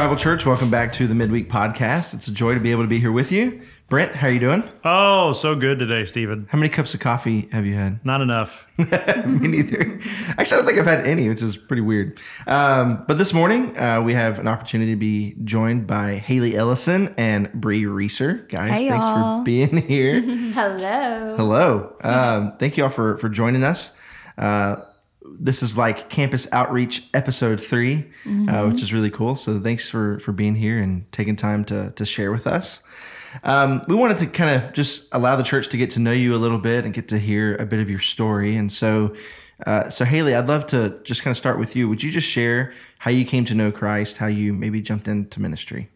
Grace Bible Church, welcome back to the Midweek Podcast. It's a joy to be able to be here with you. Brent, how are you doing? Oh, so good today, Stephen. How many cups of coffee have you had? Not enough. Me neither. Actually, I don't think I've had any, which is pretty weird. Um, but this morning, uh, we have an opportunity to be joined by Haley Ellison and Bree Reeser. Guys, Hey, thanks y'all. for being here. Hello. Hello. Um, thank you all for, for joining us. Uh, this is like Campus Outreach Episode 3, uh, which is really cool. So thanks for, for being here and taking time to, to share with us. Um, we wanted to kind of just allow the church to get to know you a little bit and get to hear a bit of your story. And so, uh, so Haley, I'd love to just kind of start with you. Would you just share how you came to know Christ, how you maybe jumped into ministry?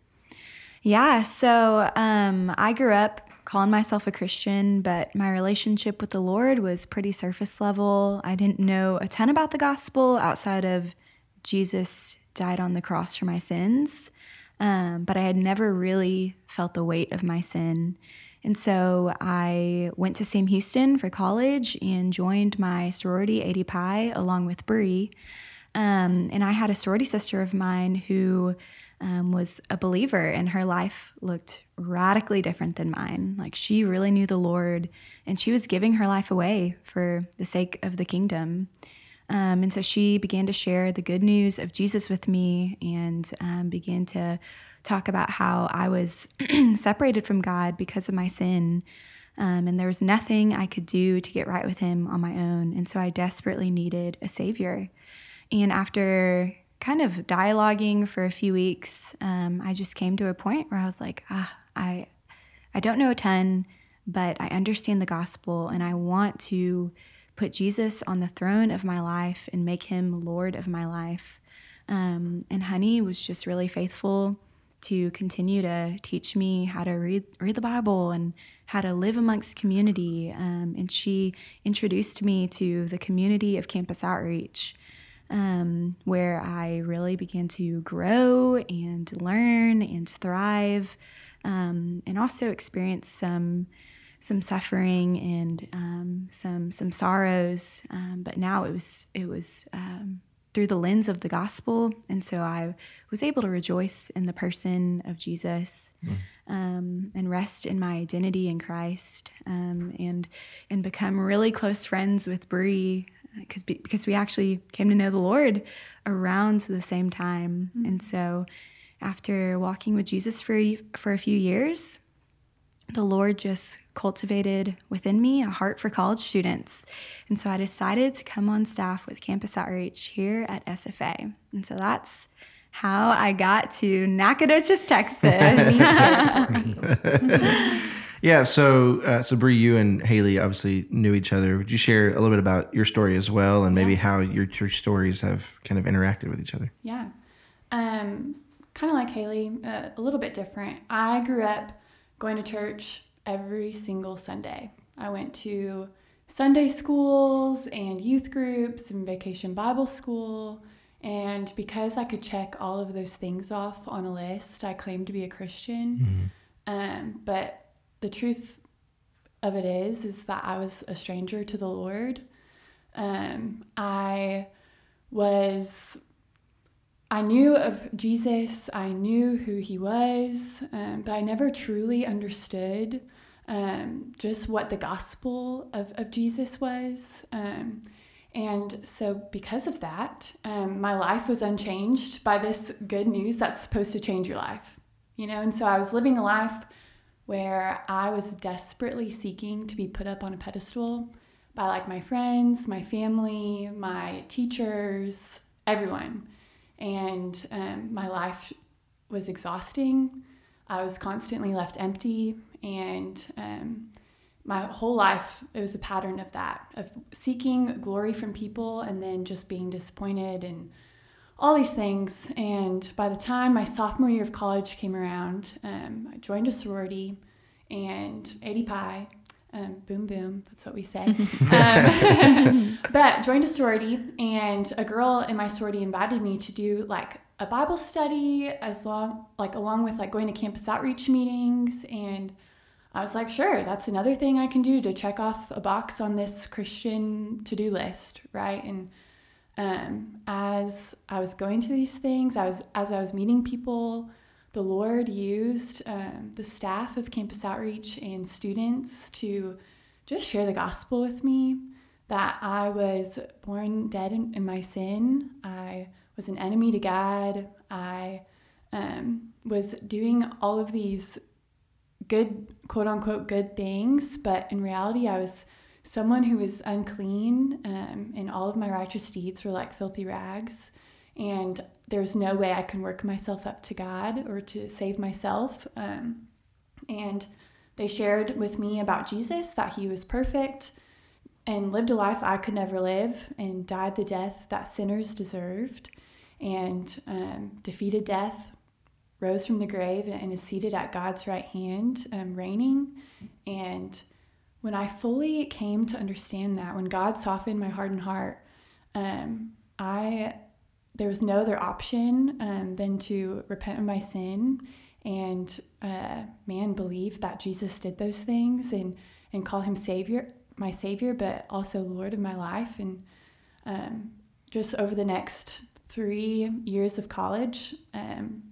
Yeah, so um, I grew up calling myself a Christian, but my relationship with the Lord was pretty surface level. I didn't know a ton about the gospel outside of Jesus died on the cross for my sins, um, but I had never really felt the weight of my sin. And so I went to Sam Houston for college and joined my sorority, ADPi, along with Bree. Um, and I had a sorority sister of mine who um, was a believer, and her life looked radically different than mine. Like she really knew the Lord, and she was giving her life away for the sake of the kingdom. Um, and so she began to share the good news of Jesus with me and um, began to talk about how I was separated from God because of my sin. Um, and there was nothing I could do to get right with Him on my own. And so I desperately needed a Savior. And after kind of dialoguing for a few weeks, um, I just came to a point where I was like, ah, I, I don't know a ton, but I understand the gospel and I want to put Jesus on the throne of my life and make him Lord of my life. Um, and Honey was just really faithful to continue to teach me how to read read the Bible and how to live amongst community. Um, and she introduced me to the community of Campus Outreach, um, where I really began to grow and learn and thrive, um, and also experience some some suffering and um, some some sorrows. Um, but now it was it was um, through the lens of the gospel, and so I was able to rejoice in the person of Jesus um, and rest in my identity in Christ, um, and and become really close friends with Bree because because we actually came to know the Lord around the same time, mm-hmm. and so after walking with Jesus for for a few years, the Lord just cultivated within me a heart for college students. And so I decided to come on staff with Campus Outreach here at SFA. And so that's how I got to Nacogdoches, Texas. Yeah, so uh, so Bree, you and Haley obviously knew each other. Would you share a little bit about your story as well, and maybe how your two stories have kind of interacted with each other? Yeah. Um, kind of like Haley, uh, a little bit different. I grew up going to church every single Sunday. I went to Sunday schools and youth groups and vacation Bible school. And because I could check all of those things off on a list, I claimed to be a Christian. Um, but the truth of it is, is that I was a stranger to the Lord. Um, I was I knew of Jesus, I knew who he was, um, but I never truly understood um, just what the gospel of, of Jesus was. Um, and so, because of that, um, my life was unchanged by this good news that's supposed to change your life. You know, and so I was living a life where I was desperately seeking to be put up on a pedestal by like my friends, my family, my teachers, everyone and um, my life was exhausting. I was constantly left empty, and um, my whole life it was a pattern of that of seeking glory from people and then just being disappointed and all these things. And by the time my sophomore year of college came around, um, I joined a sorority and ADPi. Um, boom, boom. That's what we say. um, but joined a sorority, and a girl in my sorority invited me to do like a Bible study as long, like along with like going to campus outreach meetings. And I was like, sure, that's another thing I can do to check off a box on this Christian to do list, right? And um, as I was going to these things, I was as I was meeting people, the Lord used um, the staff of Campus Outreach and students to just share the gospel with me. That I was born dead in, in my sin. I was an enemy to God. I um, was doing all of these good, quote unquote, good things, but in reality, I was someone who was unclean, um, and all of my righteous deeds were like filthy rags. And there's no way I can work myself up to God or to save myself. Um, and they shared with me about Jesus, that he was perfect and lived a life I could never live and died the death that sinners deserved and um, defeated death, rose from the grave, and is seated at God's right hand, um, reigning. And when I fully came to understand that, when God softened my hardened heart, um, I there was no other option um, than to repent of my sin and uh, man believe that Jesus did those things and and call him Savior, my Savior, but also Lord of my life. And um, just over the next three years of college, um,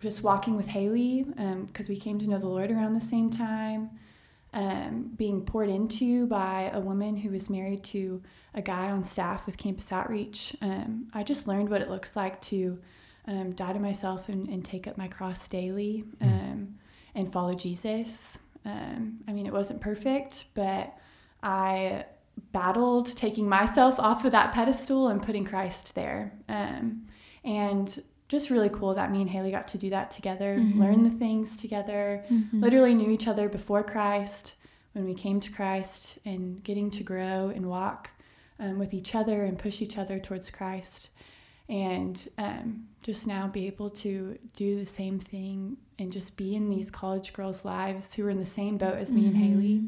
just walking with Haley because um, we came to know the Lord around the same time um, being poured into by a woman who was married to a guy on staff with Campus Outreach. Um, I just learned what it looks like to um, die to myself and, and, take up my cross daily um, and follow Jesus. Um, I mean, it wasn't perfect, but I battled taking myself off of that pedestal and putting Christ there. Um, and just really cool that me and Haley got to do that together, mm-hmm. learn the things together, mm-hmm. literally knew each other before Christ, when we came to Christ, and getting to grow and walk um, with each other and push each other towards Christ. And um, just now be able to do the same thing and just be in these college girls' lives who are in the same boat as me mm-hmm. and Haley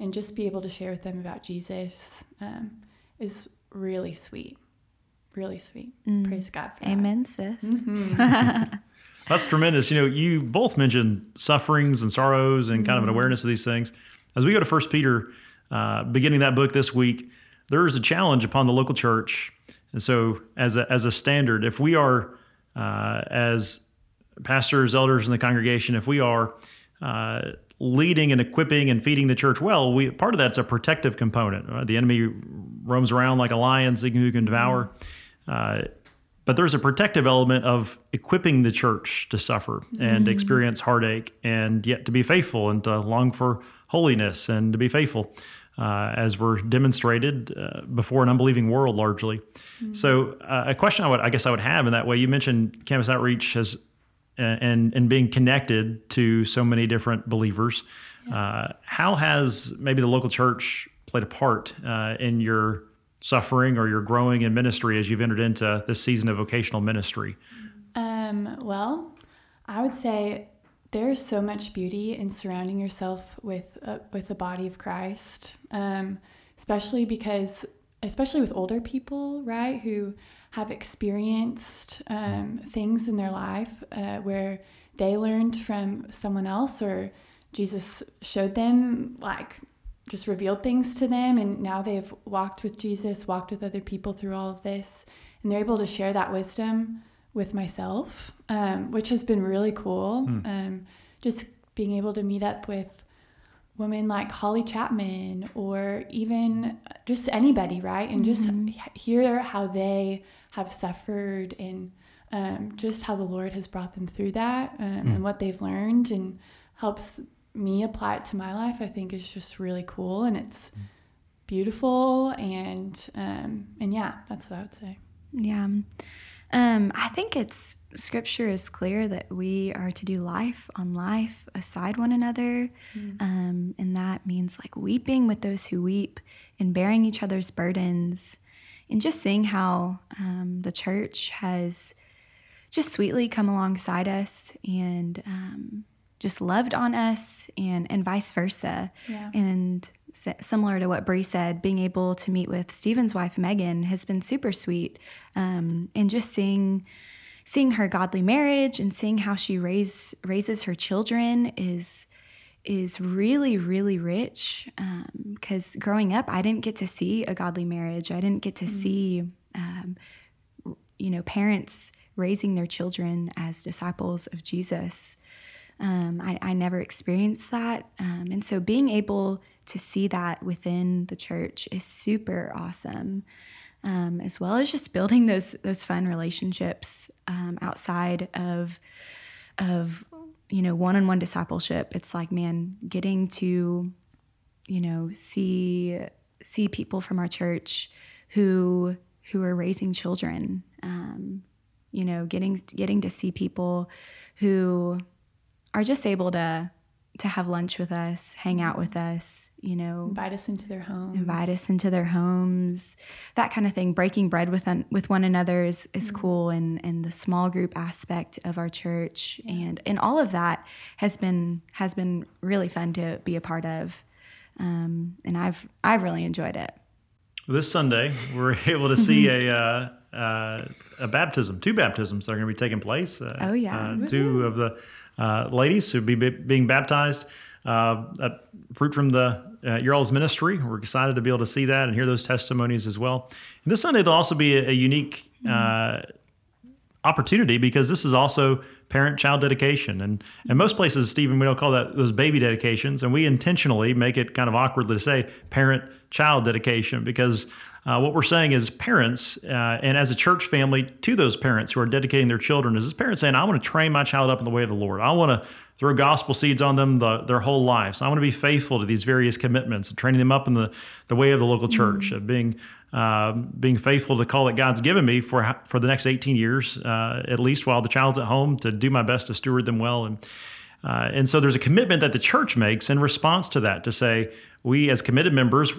and just be able to share with them about Jesus um, is really sweet really sweet. Mm. Praise God for Amen, that. sis. Mm-hmm. That's tremendous. You know, you both mentioned sufferings and sorrows and kind of an mm-hmm. awareness of these things. As we go to First Peter, uh, beginning that book this week, there is a challenge upon the local church. And so, as a, as a standard, if we are, uh, as pastors, elders in the congregation, if we are uh, leading and equipping and feeding the church well, we part of that's a protective component. The enemy roams around like a lion, seeking who can devour. Mm-hmm. Uh, but there's a protective element of equipping the church to suffer and mm. experience heartache and yet to be faithful and to long for holiness and to be faithful uh, as we're demonstrated uh, before an unbelieving world largely. Mm. So uh, a question I would, I guess I would have in that way, you mentioned campus outreach has and and being connected to so many different believers. Yeah. Uh, how has maybe the local church played a part uh, in your suffering or you're growing in ministry as you've entered into this season of vocational ministry? Um, well, I would say there's so much beauty in surrounding yourself with with the body of Christ, um, especially because, especially with older people, right, who have experienced um, things in their life uh, where they learned from someone else or Jesus showed them like just revealed things to them and now they've walked with Jesus, walked with other people through all of this, and they're able to share that wisdom with myself, um, which has been really cool. Mm. Um, just being able to meet up with women like Holly Chapman or even just anybody, right? And mm-hmm. just hear how they have suffered and um, just how the Lord has brought them through that um, mm. and what they've learned and helps me apply it to my life, I think is just really cool and it's beautiful and um, and yeah, that's what I would say. Yeah. Um, I think it's scripture is clear that we are to do life on life aside one another. Mm. Um, and that means like weeping with those who weep and bearing each other's burdens and just seeing how um, the church has just sweetly come alongside us and um, just loved on us and and vice versa. Yeah. And similar to what Bree said, being able to meet with Stephen's wife Megan has been super sweet, um, and just seeing seeing her godly marriage and seeing how she raise, raises her children is is really really rich because um, growing up i didn't get to see a godly marriage i didn't get to mm see um, you know, parents raising their children as disciples of Jesus. Um, I, I, never experienced that. Um, and so being able to see that within the church is super awesome. Um, as well as just building those those fun relationships um, outside of of you know one-on-one discipleship. It's like man, getting to you know see see people from our church who who are raising children. Um, you know, getting getting to see people who are just able to to have lunch with us, hang out with us, you know, invite us into their homes, invite us into their homes, that kind of thing. Breaking bread with un, with one another is, is mm-hmm. cool, and and the small group aspect of our church, yeah. and and all of that has been has been really fun to be a part of, um, and I've I've really enjoyed it. This Sunday, we're able to see a. Uh, uh, a baptism, two baptisms that are going to be taking place. Uh, oh yeah, uh, two of the uh, ladies who will be being baptized. Uh, fruit from the uh, your all's ministry. We're excited to be able to see that and hear those testimonies as well. And this Sunday, there'll also be a, a unique uh, opportunity because this is also parent-child dedication, and and most places, Stephen, we don't call that those baby dedications, and we intentionally make it kind of awkwardly to say parent-child dedication because uh, what we're saying is parents, uh, and as a church family, to those parents who are dedicating their children, is this parent saying, I want to train my child up in the way of the Lord. I want to throw gospel seeds on them the, their whole lives. I want to be faithful to these various commitments and training them up in the, the way of the local church, mm-hmm. of being uh, being faithful to the call that God's given me for for the next 18 years, uh, at least while the child's at home, to do my best to steward them well. And uh, and so there's a commitment that the church makes in response to that to say we as committed members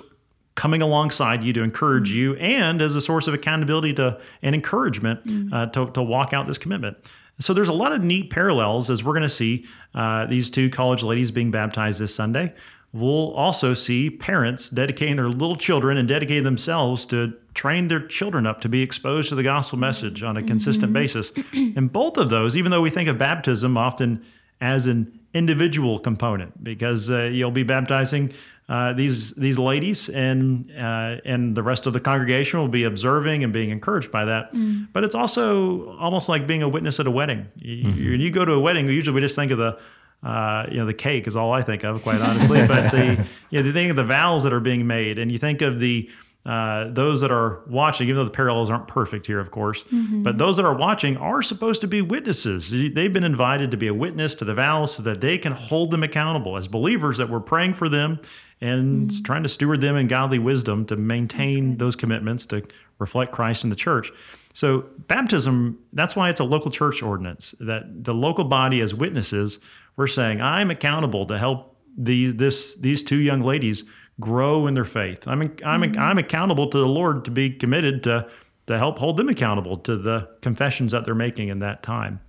coming alongside you to encourage mm-hmm. you and as a source of accountability to and encouragement mm-hmm. uh, to, to walk out this commitment. So there's a lot of neat parallels as we're going to see uh, these two college ladies being baptized this Sunday. We'll also see parents dedicating their little children and dedicating themselves to train their children up to be exposed to the gospel message on a consistent mm-hmm. basis. And both of those, even though we think of baptism often as an individual component, because uh, you'll be baptizing uh, these these ladies, and uh, and the rest of the congregation will be observing and being encouraged by that. Mm. But it's also almost like being a witness at a wedding. You, mm-hmm. When you go to a wedding, usually we just think of the uh, you know, the cake is all I think of, quite honestly. but the, you know, the thing of the vows that are being made, and you think of the uh, those that are watching, even though the parallels aren't perfect here, of course, mm-hmm. but those that are watching are supposed to be witnesses. They've been invited to be a witness to the vows so that they can hold them accountable as believers. That we're praying for them and mm-hmm. trying to steward them in godly wisdom to maintain those commitments to reflect Christ in the church. So baptism, that's why it's a local church ordinance. That the local body as witnesses, we're saying, I'm accountable to help these this these two young ladies grow in their faith. I'm I'm mm-hmm. I'm accountable to the Lord to be committed to to help hold them accountable to the confessions that they're making in that time.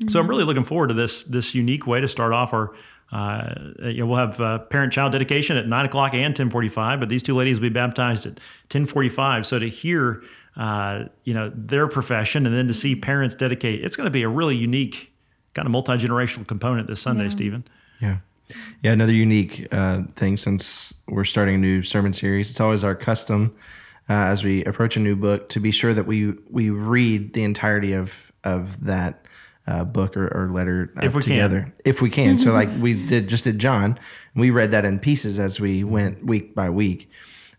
Mm-hmm. So I'm really looking forward to this this unique way to start off our uh, you know, we'll have uh, parent-child dedication at nine o'clock and ten forty-five, but these two ladies will be baptized at ten forty-five. So to hear, uh, you know, their profession and then to see parents dedicate, it's going to be a really unique kind of multi-generational component this Sunday, yeah. Stephen. Yeah, yeah. Another unique uh, thing since we're starting a new sermon series, it's always our custom uh, as we approach a new book to be sure that we we read the entirety of of that uh, book or, or letter uh, if we together can. if we can. so like we did just did John, we read that in pieces as we went week by week.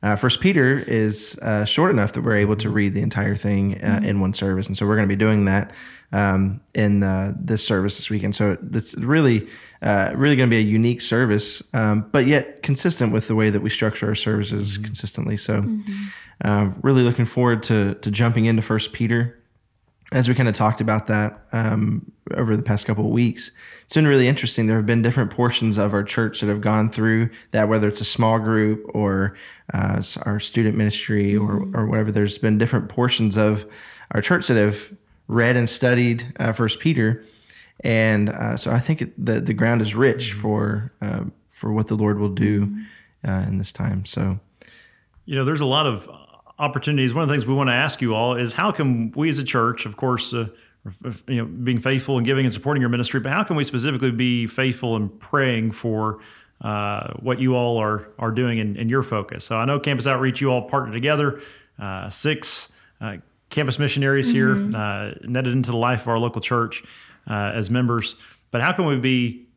Uh, First Peter is uh, short enough that we're able to read the entire thing uh, mm-hmm. in one service, and so we're going to be doing that um, in uh, this service this weekend. So it's really, uh, really going to be a unique service, um, but yet consistent with the way that we structure our services mm-hmm. consistently. So, mm-hmm. Uh, really looking forward to to jumping into First Peter as we kind of talked about that um, over the past couple of weeks, it's been really interesting. There have been different portions of our church that have gone through that, whether it's a small group or uh, our student ministry mm-hmm. or, or whatever. There's been different portions of our church that have read and studied uh, First Peter, and uh, so I think it, the the ground is rich mm-hmm. for uh, for what the Lord will do mm-hmm. uh, in this time. So, you know, there's a lot of opportunities. One of the things we want to ask you all is how can we as a church, of course, uh, you know, being faithful and giving and supporting your ministry, but how can we specifically be faithful and praying for uh, what you all are are doing in, in, your focus? So I know Campus Outreach, you all partner together, uh, six uh, campus missionaries here, uh, netted into the life of our local church uh, as members. But how can we be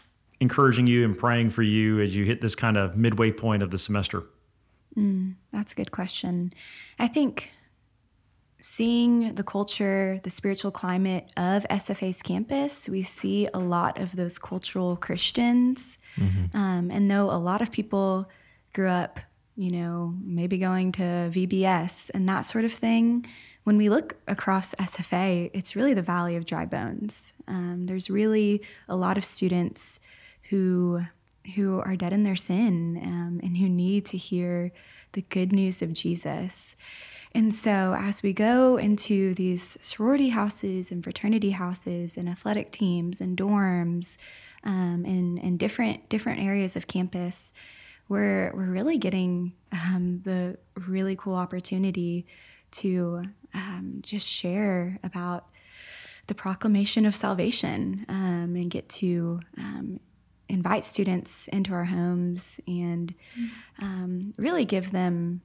encouraging you and praying for you as you hit this kind of midway point of the semester? That's a good question. I think seeing the culture, the spiritual climate of SFA's campus, we see a lot of those cultural Christians. Um, and though a lot of people grew up, you know, maybe going to VBS and that sort of thing, when we look across SFA, it's really the Valley of Dry Bones. Um, there's really a lot of students who who are dead in their sin um, and who need to hear the good news of Jesus. And so, as we go into these sorority houses and fraternity houses and athletic teams and dorms um, and, and different different areas of campus, we're we're really getting um, the really cool opportunity to um, just share about the proclamation of salvation um, and get to um, invite students into our homes and um, really give them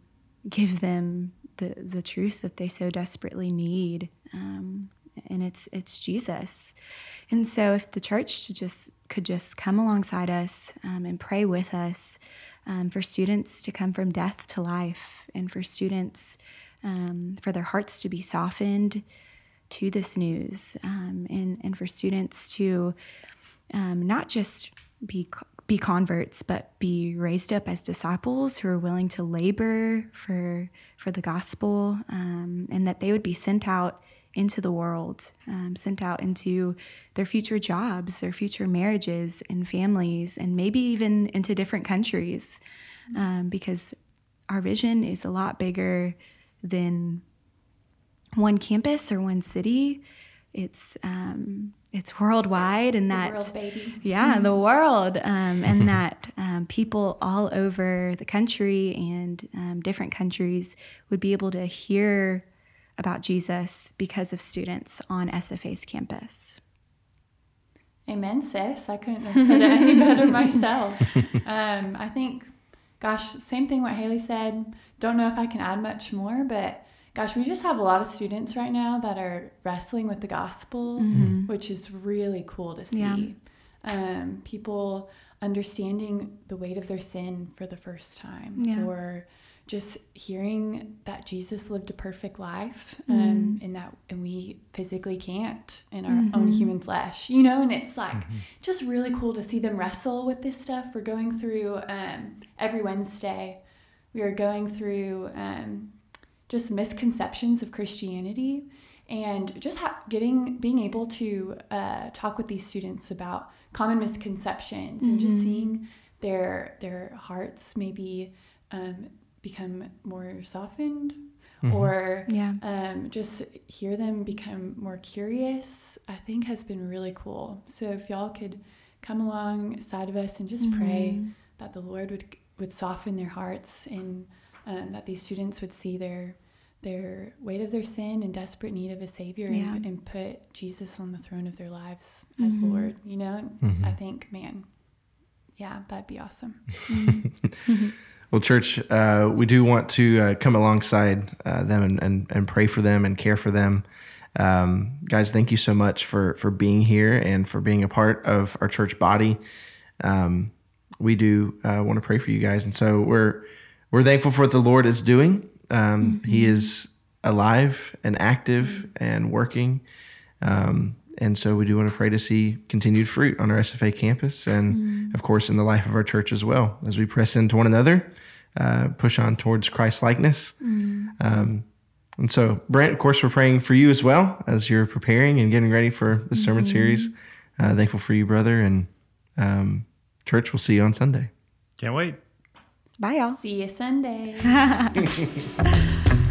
give them the the truth that they so desperately need um, and it's it's Jesus. And so if the church just could just come alongside us um, and pray with us um, for students to come from death to life and for students um, for their hearts to be softened to this news um, and, and for students to um, not just be be converts, but be raised up as disciples who are willing to labor for for the gospel, um, and that they would be sent out into the world, um, sent out into their future jobs, their future marriages and families, and maybe even into different countries, um, because our vision is a lot bigger than one campus or one city. It's um, it's worldwide, and that world, baby. yeah, the world, um, and that um, people all over the country and um, different countries would be able to hear about Jesus because of students on SFA's campus. Amen, sis. I couldn't have said it any better myself. Um, I think, gosh, same thing what Haley said. Don't know if I can add much more, but gosh, we just have a lot of students right now that are wrestling with the gospel, which is really cool to see. Yeah. Um, people understanding the weight of their sin for the first time, Yeah. or just hearing that Jesus lived a perfect life, um, and that and we physically can't in our own human flesh, you know. And it's like just really cool to see them wrestle with this stuff. We're going through um, every Wednesday. We are going through um, just misconceptions of Christianity and just ha- getting being able to uh, talk with these students about common misconceptions and just seeing their their hearts maybe um, become more softened or Yeah. um, just hear them become more curious i think has been really cool. So if y'all could come alongside of us and just pray that the lord would would soften their hearts and um, that these students would see their their weight of their sin and desperate need of a savior Yeah. and, and put jesus on the throne of their lives as lord you know i think man yeah that'd be awesome Well, church, uh, we do want to uh, come alongside uh, them and, and, and pray for them and care for them. Um, guys, thank you so much for, for being here and for being a part of our church body. Um, we do uh, want to pray for you guys, and so we're we're thankful for what the Lord is doing. Um, He is alive and active and working, um, and so we do want to pray to see continued fruit on our SFA campus, and of course in the life of our church as well, as we press into one another, uh, push on towards Christ likeness. Um, and so, Brent, of course, we're praying for you as well as you're preparing and getting ready for the sermon series. Uh, thankful for you, brother, and um, church. We'll see you on Sunday. Can't wait. Bye, y'all. see you sunday